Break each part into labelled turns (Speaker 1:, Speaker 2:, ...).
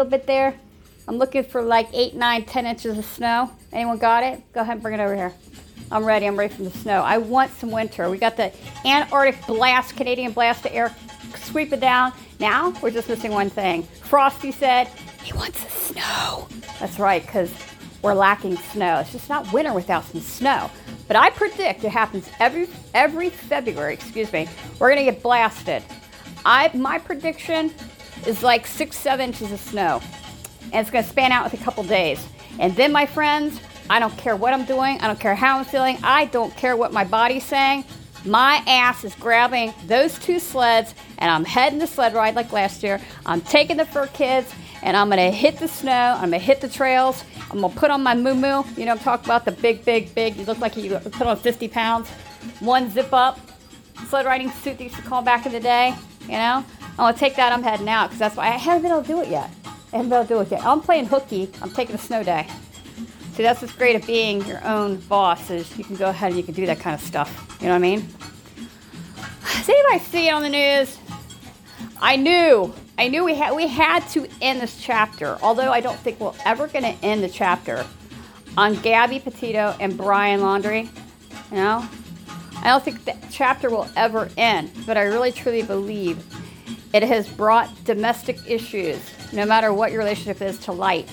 Speaker 1: little bit there. I'm looking for like eight, nine, ten inches of snow. Anyone got it? Go ahead and bring it over here. I'm ready. I'm ready for the snow. I want some winter. We got the Antarctic blast, Canadian blast of air sweep it down. Now we're just missing one thing. Frosty said he wants the snow. That's right, because we're lacking snow. It's just not winter without some snow. But I predict it happens every every February. Excuse me. We're gonna get blasted. I my prediction is like six, seven inches of snow, and it's gonna span out with a couple days. And then, my friends, I don't care what I'm doing. I don't care how I'm feeling. I don't care what my body's saying. My ass is grabbing those two sleds and I'm heading the sled ride like last year. I'm taking the fur kids and I'm gonna hit the snow. I'm gonna hit the trails. I'm gonna put on my moo moo. You know, I'm talking about the big, big, big. You look like you put on 50 pounds. One zip up sled riding suit they used to call back in the day. You know, I'm gonna take that. I'm heading out because that's why I haven't been able to do it yet. I haven't been able to do it yet. I'm playing hooky. I'm taking a snow day. See, that's what's great of being your own boss is you can go ahead and you can do that kind of stuff. You know what I mean? Does anybody see it on the news? I knew, I knew we had we had to end this chapter. Although I don't think we're ever to end the chapter on Gabby Petito and Brian Laundrie. You know, I don't think that chapter will ever end. But I really truly believe it has brought domestic issues, no matter what your relationship is, to light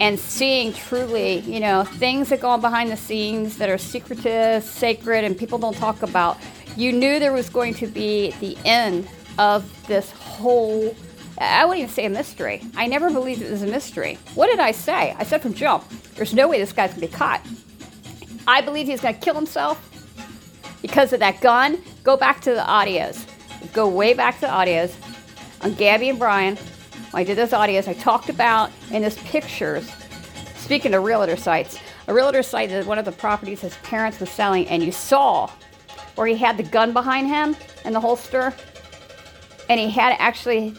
Speaker 1: and seeing truly, you know, things that go on behind the scenes that are secretive, sacred, and people don't talk about. You knew there was going to be the end of this whole. I wouldn't even say a mystery. I never believed it was a mystery. What did I say? I said from jump, there's no way this guy's gonna be caught. I believe he's gonna kill himself because of that gun. Go back to the audios. Go way back to the audios on Gabby and Brian when I did those audios, I talked about in his pictures, speaking of realtor sites, a realtor site that one of the properties his parents was selling, and you saw where he had the gun behind him in the holster, and he had actually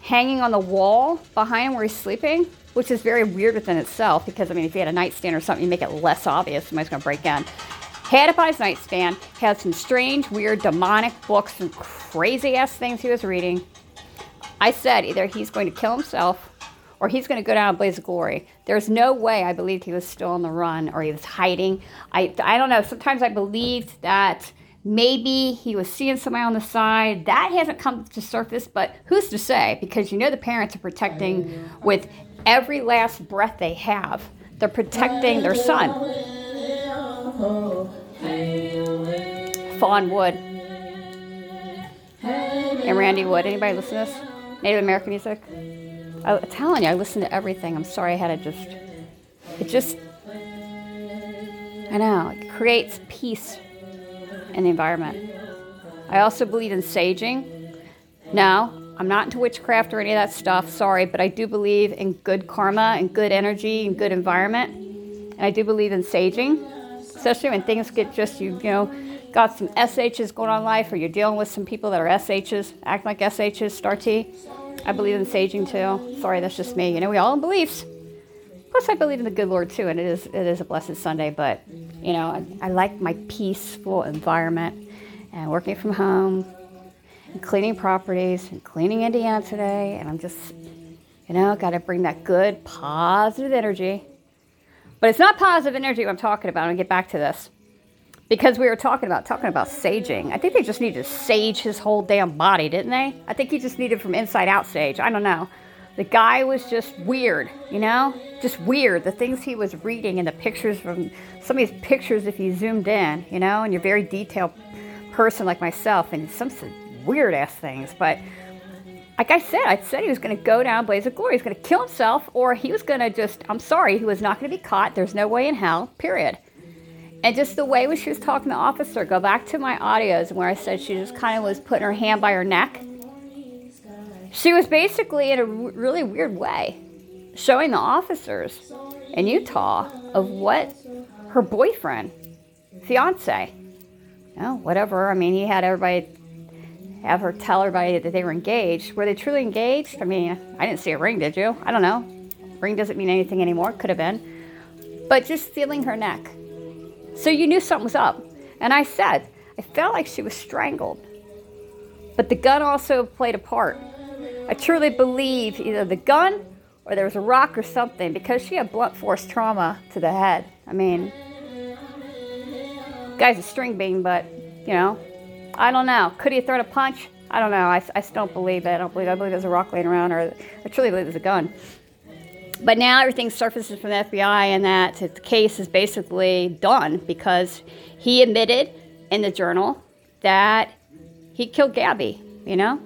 Speaker 1: hanging on the wall behind him where he's sleeping, which is very weird within itself because, I mean, if you had a nightstand or something, you make it less obvious somebody's going to break in. Had it by his nightstand, had some strange, weird, demonic books and crazy ass things he was reading. I said either he's going to kill himself or he's going to go down a blaze of glory. There's no way I believed he was still on the run or he was hiding. I, I don't know. Sometimes I believed that maybe he was seeing somebody on the side. That hasn't come to surface, but who's to say? Because you know the parents are protecting with every last breath they have. They're protecting their son. Fawn Wood and Randy Wood. Anybody listen to this? Native American music. I, am telling you, I listen to everything. I'm sorry I had to just. It just. I know, it creates peace in the environment. I also believe in saging. No, I'm not into witchcraft or any of that stuff, sorry, but I do believe in good karma and good energy and good environment. And I do believe in saging, especially when things get just, you, you know, got some SHs going on life, or you're dealing with some people that are SHs, act like SHs, star T. I believe in saging too. Sorry, that's just me. You know, we all have beliefs. Plus, I believe in the good Lord too, and it is it is a blessed Sunday. But you know, I, I like my peaceful environment and working from home and cleaning properties and cleaning Indiana today. And I'm just, you know, got to bring that good positive energy. But it's not positive energy I'm talking about. I'll get back to this because we were talking about talking about saging. I think they just needed to sage his whole damn body, didn't they? I think he just needed from inside out sage. I don't know. The guy was just weird, you know, just weird. The things he was reading and the pictures from some of these pictures, if you zoomed in, you know, and you're a very detailed person like myself, and some weird ass things. But like I said, I said he was going to go down blaze of glory. He's going to kill himself, or he was going to just. I'm sorry, he was not going to be caught. There's no way in hell. Period. And just the way when she was talking to the officer, go back to my audios where I said she just kind of was putting her hand by her neck. She was basically in a really weird way showing the officers in Utah of what her boyfriend, fiance, you know, whatever. I mean, he had everybody have her tell everybody that they were engaged. Were they truly engaged? I mean, I didn't see a ring, did you? I don't know. Ring doesn't mean anything anymore. Could have been. But just feeling her neck so you knew something was up. And I said, I felt like she was strangled. But the gun also played a part. I truly believe either the gun or there was a rock or something because she had blunt force trauma to the head. I mean, guy's a string bean, but you know, I don't know. Could he have thrown a punch? I don't know. I, I still don't believe it. I don't believe. I believe there's a rock laying around, or I truly believe there's a gun. But now everything surfaces from the FBI, and that the case is basically done because he admitted in the journal that he killed Gabby. You know,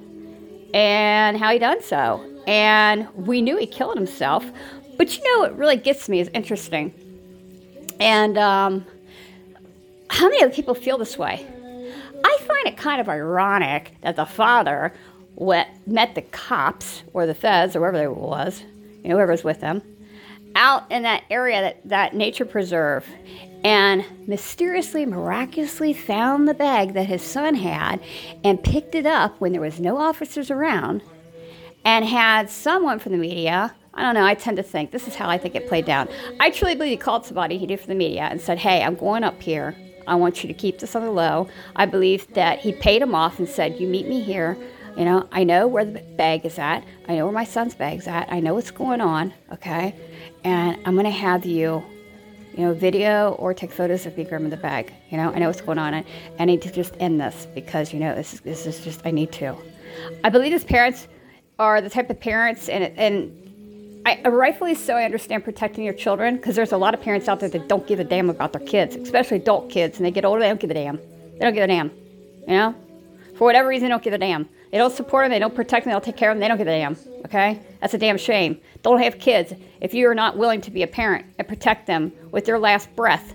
Speaker 1: and how he done so. And we knew he killed himself, but you know what really gets me is interesting. And um, how many other people feel this way? I find it kind of ironic that the father went, met the cops or the feds or whoever it was, you know, whoever was with them, out in that area, that, that nature preserve, and mysteriously, miraculously found the bag that his son had and picked it up when there was no officers around and had someone from the media I don't know. I tend to think this is how I think it played down. I truly believe he called somebody he did for the media and said, "Hey, I'm going up here. I want you to keep this on the low." I believe that he paid him off and said, "You meet me here. You know, I know where the bag is at. I know where my son's bag's at. I know what's going on. Okay, and I'm gonna have you." You know, video or take photos of me grabbing the bag. You know, I know what's going on, and I need to just end this because you know this is, this is just I need to. I believe his parents are the type of parents, and and I, rightfully so, I understand protecting your children because there's a lot of parents out there that don't give a damn about their kids, especially adult kids, and they get older, they don't give a damn. They don't give a damn. You know? For whatever reason, they don't give a damn. They don't support them, they don't protect them, they don't take care of them, they don't give a damn. Okay? That's a damn shame. Don't have kids if you are not willing to be a parent and protect them with your last breath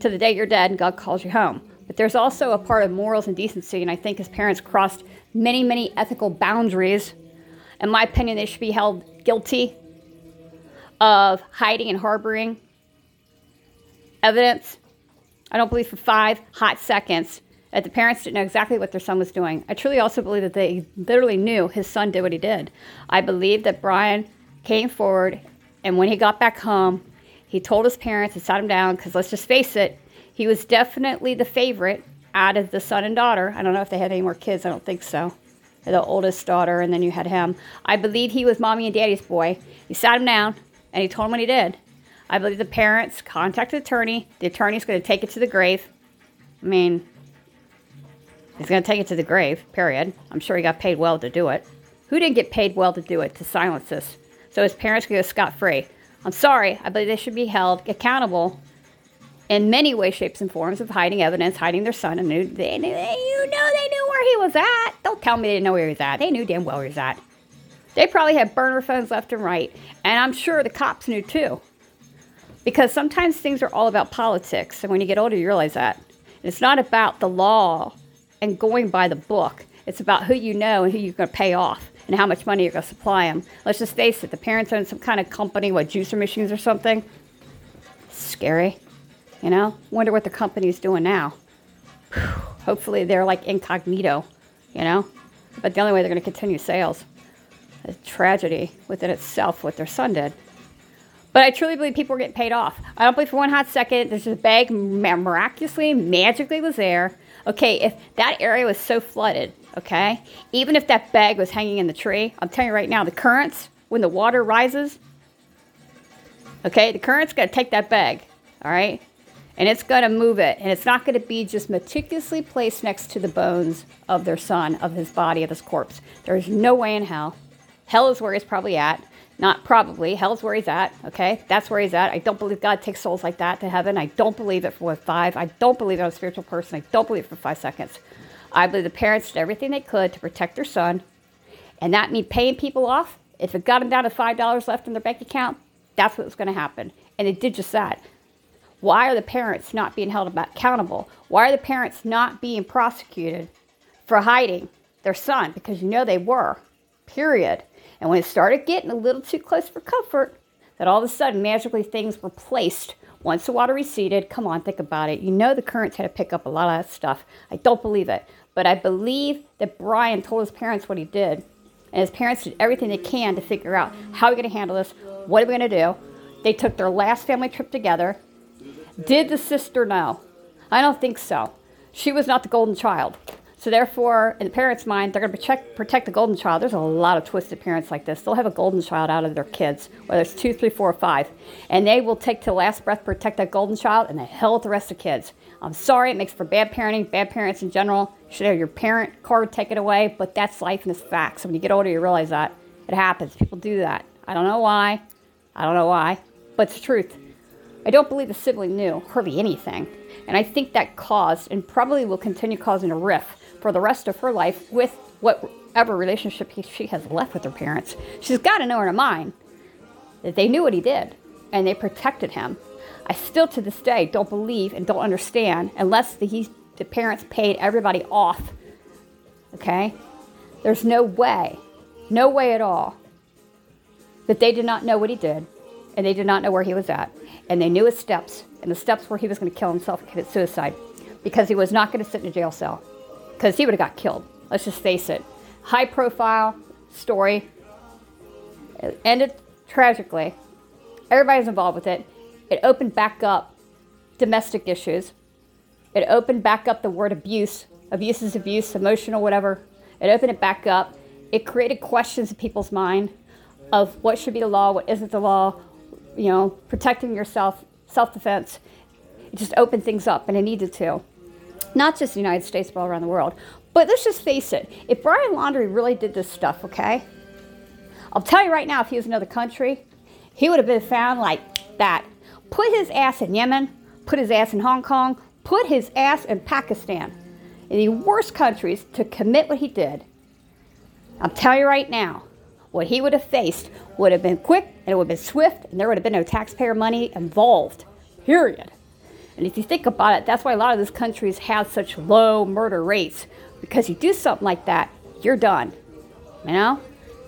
Speaker 1: to the day you're dead and God calls you home. But there's also a part of morals and decency, and I think as parents crossed many, many ethical boundaries. In my opinion, they should be held guilty of hiding and harboring evidence. I don't believe for five hot seconds that the parents didn't know exactly what their son was doing. I truly also believe that they literally knew his son did what he did. I believe that Brian came forward, and when he got back home, he told his parents and sat him down because let's just face it, he was definitely the favorite out of the son and daughter. I don't know if they had any more kids, I don't think so. The oldest daughter, and then you had him. I believe he was mommy and daddy's boy. He sat him down, and he told him what he did. I believe the parents contacted the attorney. The attorney's going to take it to the grave. I mean, he's going to take it to the grave, period. I'm sure he got paid well to do it. Who didn't get paid well to do it, to silence this? So his parents can go scot free. I'm sorry. I believe they should be held accountable in many ways, shapes, and forms of hiding evidence, hiding their son. And knew, they knew, you know, they knew where he was at. Don't tell me they didn't know where he was at. They knew damn well where he was at. They probably had burner phones left and right. And I'm sure the cops knew too. Because sometimes things are all about politics. And when you get older, you realize that. It's not about the law and going by the book. It's about who you know and who you're going to pay off and how much money you're going to supply them. Let's just face it, the parents own some kind of company, what, juicer machines or something? Scary. You know? Wonder what the company's doing now. Hopefully they're like incognito, you know? But the only way they're going to continue sales a tragedy within itself what their son did. But I truly believe people were getting paid off. I don't believe for one hot second a bag miraculously, magically was there. Okay, if that area was so flooded, okay, even if that bag was hanging in the tree, I'm telling you right now, the currents, when the water rises, okay, the current's to take that bag, all right, and it's going to move it. And it's not going to be just meticulously placed next to the bones of their son, of his body, of his corpse. There's no way in hell Hell is where he's probably at. Not probably. Hell's where he's at. Okay? That's where he's at. I don't believe God takes souls like that to heaven. I don't believe it for five. I don't believe I'm a spiritual person. I don't believe it for five seconds. I believe the parents did everything they could to protect their son. And that means paying people off. If it got them down to $5 left in their bank account, that's what was going to happen. And it did just that. Why are the parents not being held accountable? Why are the parents not being prosecuted for hiding their son? Because you know they were, period. And when it started getting a little too close for comfort, that all of a sudden magically things were placed once the water receded. Come on, think about it. You know the currents had to pick up a lot of that stuff. I don't believe it. But I believe that Brian told his parents what he did. And his parents did everything they can to figure out how we're we going to handle this? What are we going to do? They took their last family trip together. Did the sister know? I don't think so. She was not the golden child. So therefore, in the parents' mind, they're going to protect, protect the golden child. There's a lot of twisted parents like this. They'll have a golden child out of their kids, whether it's two, three, four, or five, and they will take to the last breath protect that golden child and the hell with the rest of the kids. I'm sorry, it makes for bad parenting, bad parents in general. You should have your parent card taken away, but that's life and it's facts. So when you get older, you realize that it happens. People do that. I don't know why. I don't know why, but it's the truth. I don't believe the sibling knew hardly anything, and I think that caused and probably will continue causing a rift for the rest of her life with whatever relationship he, she has left with her parents. She's got to know in her mind that they knew what he did and they protected him. I still to this day don't believe and don't understand unless the, he, the parents paid everybody off. Okay? There's no way, no way at all that they did not know what he did and they did not know where he was at. And they knew his steps and the steps where he was going to kill himself and commit suicide because he was not going to sit in a jail cell because he would have got killed. Let's just face it. High profile story. It ended tragically. Everybody's involved with it. It opened back up domestic issues. It opened back up the word abuse. Abuse is abuse, emotional, whatever. It opened it back up. It created questions in people's mind of what should be the law, what isn't the law, you know, protecting yourself, self defense. It just opened things up, and it needed to not just the United States, but all around the world. But let's just face it, if Brian Laundrie really did this stuff, okay? I'll tell you right now, if he was in another country, he would have been found like that. Put his ass in Yemen, put his ass in Hong Kong, put his ass in Pakistan, in the worst countries to commit what he did. I'm telling you right now, what he would have faced would have been quick and it would have been swift and there would have been no taxpayer money involved. Period. And if you think about it, that's why a lot of these countries have such low murder rates. Because you do something like that, you're done. You know?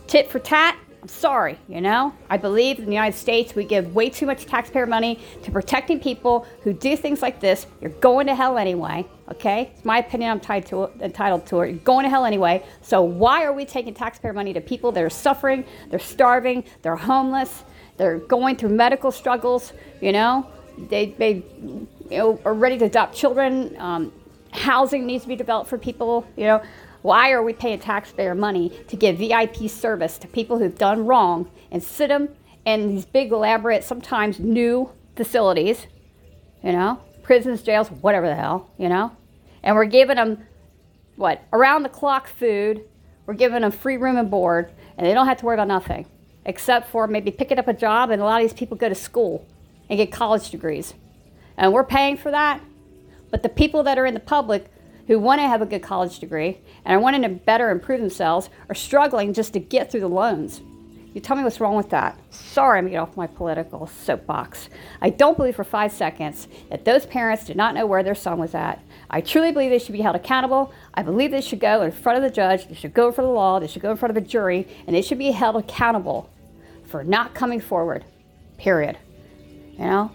Speaker 1: Tit for tat, I'm sorry, you know? I believe in the United States we give way too much taxpayer money to protecting people who do things like this. You're going to hell anyway, okay? It's my opinion, I'm tied to it, entitled to it. You're going to hell anyway. So why are we taking taxpayer money to people that are suffering, they're starving, they're homeless, they're going through medical struggles, you know? They, they you know, are ready to adopt children. Um, housing needs to be developed for people. You know, why are we paying taxpayer money to give VIP service to people who've done wrong and sit them in these big, elaborate, sometimes new facilities? You know, prisons, jails, whatever the hell. You know, and we're giving them what around the clock food. We're giving them free room and board, and they don't have to worry about nothing except for maybe picking up a job. And a lot of these people go to school and get college degrees and we're paying for that. But the people that are in the public who want to have a good college degree and are wanting to better improve themselves are struggling just to get through the loans. You tell me what's wrong with that. Sorry, I'm getting off my political soapbox. I don't believe for five seconds that those parents did not know where their son was at. I truly believe they should be held accountable. I believe they should go in front of the judge, they should go for the law, they should go in front of a jury, and they should be held accountable for not coming forward. Period. You know?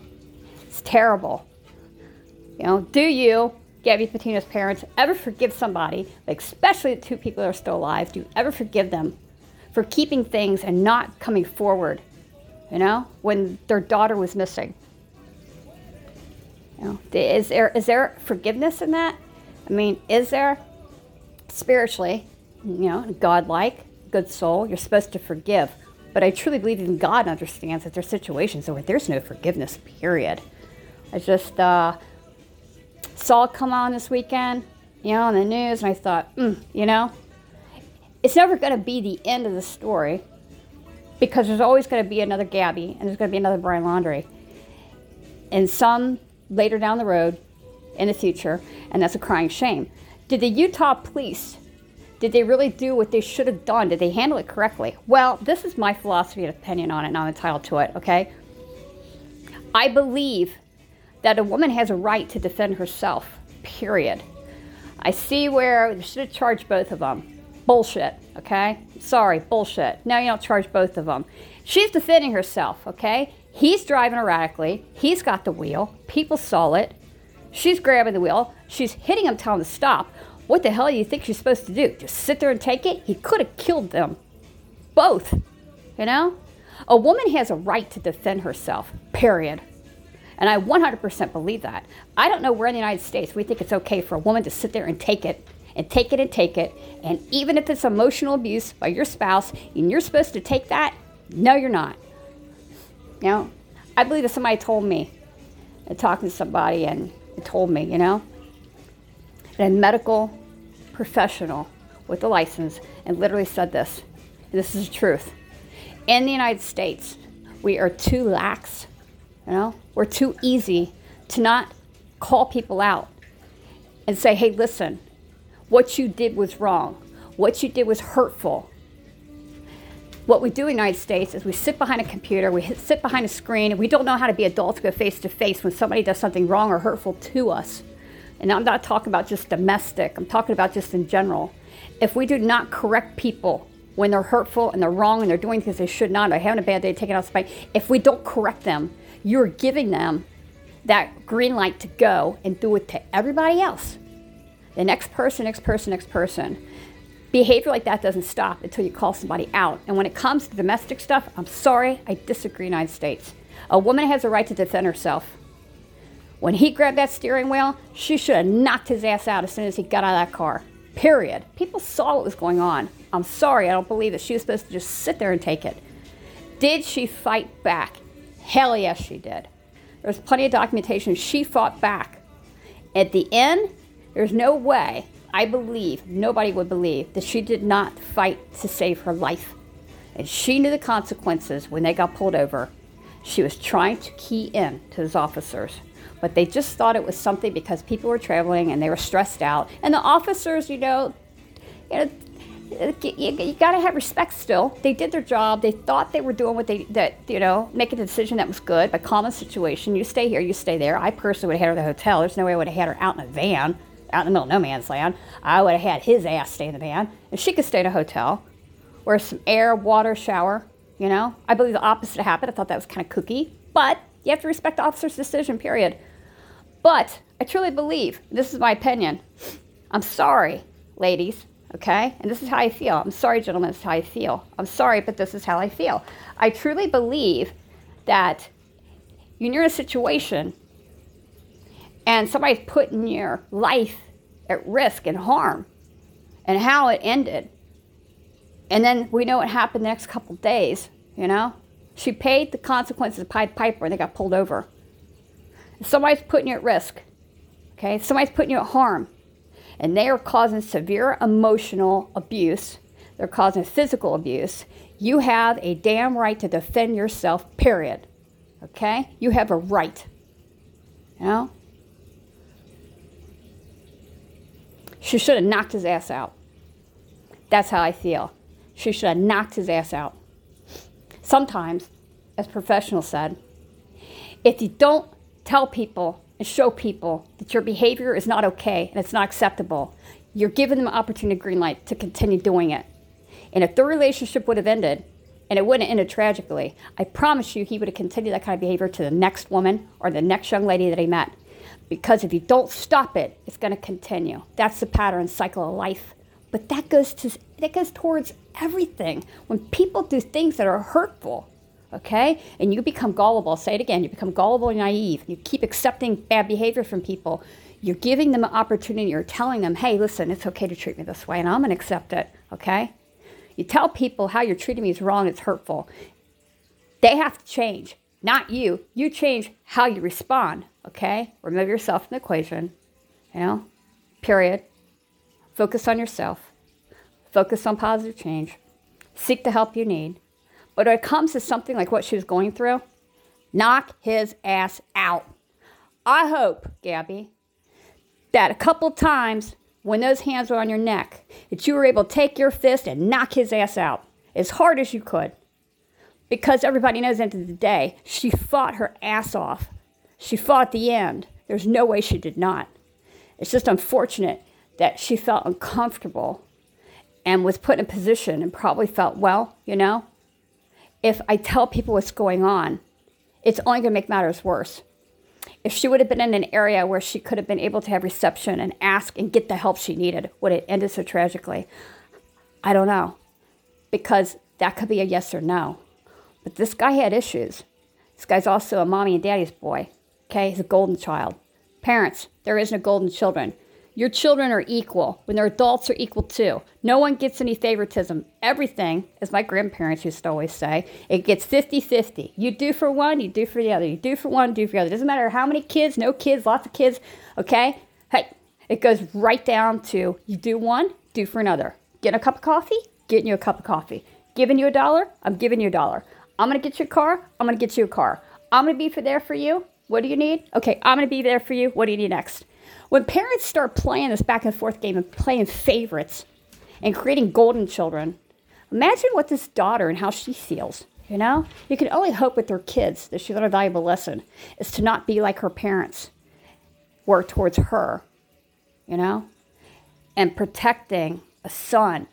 Speaker 1: It's terrible. You know, do you, Gabby Petito's parents, ever forgive somebody, especially the two people that are still alive, do you ever forgive them for keeping things and not coming forward, you know, when their daughter was missing? You know, is there, is there forgiveness in that? I mean, is there spiritually, you know, godlike, good soul, you're supposed to forgive. But I truly believe even God understands that there's situations where there's no forgiveness, period. I just uh, saw it come on this weekend, you know, on the news, and I thought, mm, you know, it's never going to be the end of the story because there's always going to be another Gabby and there's going to be another Brian Laundrie. And some later down the road in the future, and that's a crying shame. Did the Utah police, did they really do what they should have done? Did they handle it correctly? Well, this is my philosophy and opinion on it, and I'm entitled to it, okay? I believe that a woman has a right to defend herself, period. I see where they should have charged both of them. Bullshit, okay? Sorry, bullshit. Now you don't charge both of them. She's defending herself, okay? He's driving erratically. He's got the wheel. People saw it. She's grabbing the wheel. She's hitting him, telling him to stop. What the hell do you think she's supposed to do? Just sit there and take it? He could have killed them. Both. You know? A woman has a right to defend herself, period. And I 100% believe that. I don't know where in the United States we think it's okay for a woman to sit there and take it and take it and take it. And even if it's emotional abuse by your spouse and you're supposed to take that, no, you're not. You know, I believe that somebody told me, uh, talking to somebody and told me, you know, a medical professional with a license and literally said this. This is the truth. In the United States, we are too lax, you know, we're too easy to not call people out and say, hey, listen, what you did was wrong. What you did was hurtful. What we do in the United States is we sit behind a computer, we sit behind a screen, and we don't know how to be adults, go face to face when somebody does something wrong or hurtful to us. And I'm not talking about just domestic, I'm talking about just in general. If we do not correct people when they're hurtful and they're wrong and they're doing things they should not, or having a bad day, taking out spite, if we don't correct them, you're giving them that green light to go and do it to everybody else. The next person, next person, next person. Behavior like that doesn't stop until you call somebody out. And when it comes to domestic stuff, I'm sorry, I disagree, United States. A woman has a right to defend herself. When he grabbed that steering wheel, she should have knocked his ass out as soon as he got out of that car. Period. People saw what was going on. I'm sorry, I don't believe that she was supposed to just sit there and take it. Did she fight back? Hell yes, she did. There's plenty of documentation. She fought back. At the end, there's no way, I believe, nobody would believe, that she did not fight to save her life. And she knew the consequences when they got pulled over. She was trying to key in to those officers, but they just thought it was something because people were traveling and they were stressed out. And the officers, you know, you know you, you got to have respect still. They did their job. They thought they were doing what they, that, you know, making a decision that was good, but calm situation. You stay here, you stay there. I personally would have had her to the hotel. There's no way I would have had her out in a van, out in the middle of no man's land. I would have had his ass stay in the van, and she could stay in a hotel where some air, water, shower, you know. I believe the opposite happened. I thought that was kind of kooky, but you have to respect the officer's decision, period. But I truly believe, this is my opinion. I'm sorry, ladies, Okay? And this is how I feel. I'm sorry, gentlemen, this is how I feel. I'm sorry, but this is how I feel. I truly believe that when you're in a situation and somebody's putting your life at risk and harm and how it ended, and then we know what happened the next couple days, you know? She paid the consequences of Pied Piper and they got pulled over. Somebody's putting you at risk, okay? Somebody's putting you at harm, and they are causing severe emotional abuse, they're causing physical abuse, you have a damn right to defend yourself, period. Okay? You have a right. You know? She should have knocked his ass out. That's how I feel. She should have knocked his ass out. Sometimes, as professionals said, if you don't tell people and show people that your behavior is not okay and it's not acceptable, you're giving them an opportunity green light to continue doing it. And if the relationship would have ended, and it wouldn't have ended tragically, I promise you he would have continued that kind of behavior to the next woman or the next young lady that he met. Because if you don't stop it, it's going to continue. That's the pattern cycle of life. But that goes to that goes towards everything. When people do things that are hurtful, okay? And you become gullible. I'll say it again. You become gullible and naive. You keep accepting bad behavior from people. You're giving them an opportunity. You're telling them, hey, listen, it's okay to treat me this way, and I'm going to accept it, okay? You tell people how you're treating me is wrong, it's hurtful. They have to change, not you. You change how you respond, okay? Remove yourself from the equation, you know, period. Focus on yourself. Focus on positive change. Seek the help you need. But when it comes to something like what she was going through, knock his ass out. I hope, Gabby, that a couple times when those hands were on your neck, that you were able to take your fist and knock his ass out as hard as you could. Because everybody knows at the end of the day, she fought her ass off. She fought the end. There's no way she did not. It's just unfortunate that she felt uncomfortable and was put in a position and probably felt, well, you know, if I tell people what's going on, it's only going to make matters worse. If she would have been in an area where she could have been able to have reception and ask and get the help she needed, would it ended so tragically? I don't know. Because that could be a yes or no. But this guy had issues. This guy's also a mommy and daddy's boy. Okay, he's a golden child. Parents, there isn't a golden children. Your children are equal when their adults are equal too. No one gets any favoritism. Everything, as my grandparents used to always say, it gets 50 50. You do for one, you do for the other. You do for one, do for the other. Doesn't matter how many kids, no kids, lots of kids, okay? Hey, it goes right down to you do one, do for another. Get a cup of coffee, getting you a cup of coffee. Giving you a dollar, I'm giving you a dollar. I'm gonna get you a car, I'm gonna get you a car. I'm gonna be for there for you. What do you need? Okay, I'm gonna be there for you. What do you need next? When parents start playing this back and forth game and playing favorites and creating golden children, imagine what this daughter and how she feels. You know, you can only hope with their kids that she learned a valuable lesson is to not be like her parents were towards her, you know, and protecting a son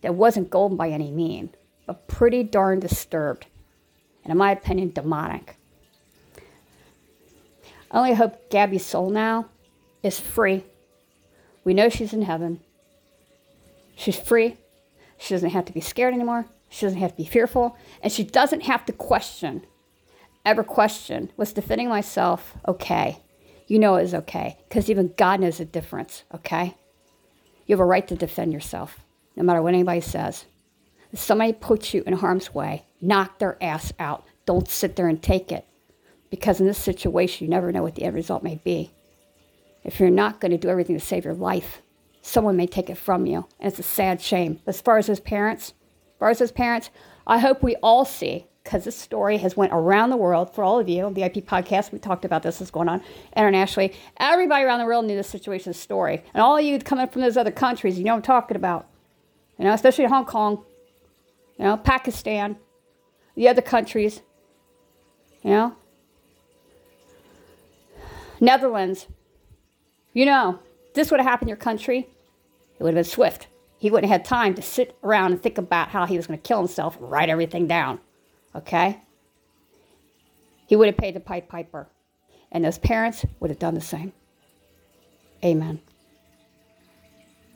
Speaker 1: that wasn't golden by any mean, but pretty darn disturbed, and in my opinion, demonic. I only hope Gabby's soul now is free. We know she's in heaven. She's free. She doesn't have to be scared anymore. She doesn't have to be fearful. And she doesn't have to question, ever question, was defending myself okay? You know it is okay, because even God knows the difference, okay? You have a right to defend yourself, no matter what anybody says. Somebody puts you in harm's way, knock their ass out. Don't sit there and take it. Because in this situation, you never know what the end result may be if you're not going to do everything to save your life, someone may take it from you. And it's a sad shame. As far as his parents, as far as his parents, I hope we all see, because this story has went around the world for all of you. VIP podcast, we talked about this is going on internationally. Everybody around the world knew this situation's story. And all of you coming from those other countries, you know I'm talking about. You know, especially Hong Kong, you know, Pakistan, the other countries, you know. Netherlands, you know, this would have happened in your country, it would have been swift. He wouldn't have had time to sit around and think about how he was going to kill himself and write everything down. Okay? He would have paid the Pied Piper. And those parents would have done the same. Amen.